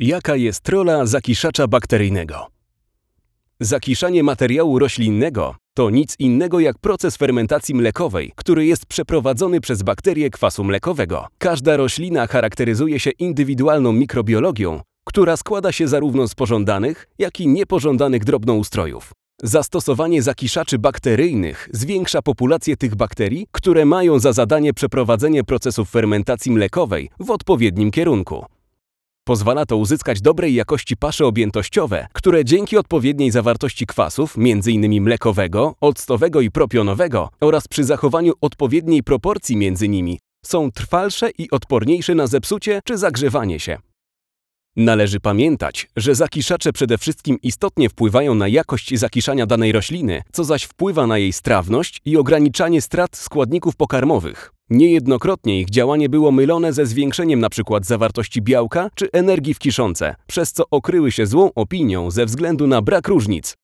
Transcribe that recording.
Jaka jest rola zakiszacza bakteryjnego? Zakiszanie materiału roślinnego to nic innego jak proces fermentacji mlekowej, który jest przeprowadzony przez bakterie kwasu mlekowego. Każda roślina charakteryzuje się indywidualną mikrobiologią, która składa się zarówno z pożądanych, jak i niepożądanych drobnoustrojów. Zastosowanie zakiszaczy bakteryjnych zwiększa populację tych bakterii, które mają za zadanie przeprowadzenie procesów fermentacji mlekowej w odpowiednim kierunku. Pozwala to uzyskać dobrej jakości pasze objętościowe, które dzięki odpowiedniej zawartości kwasów, m.in. mlekowego, octowego i propionowego oraz przy zachowaniu odpowiedniej proporcji między nimi, są trwalsze i odporniejsze na zepsucie czy zagrzewanie się. Należy pamiętać, że zakiszacze przede wszystkim istotnie wpływają na jakość zakiszania danej rośliny, co zaś wpływa na jej strawność i ograniczanie strat składników pokarmowych. Niejednokrotnie ich działanie było mylone ze zwiększeniem np. zawartości białka czy energii w kiszonce, przez co okryły się złą opinią ze względu na brak różnic.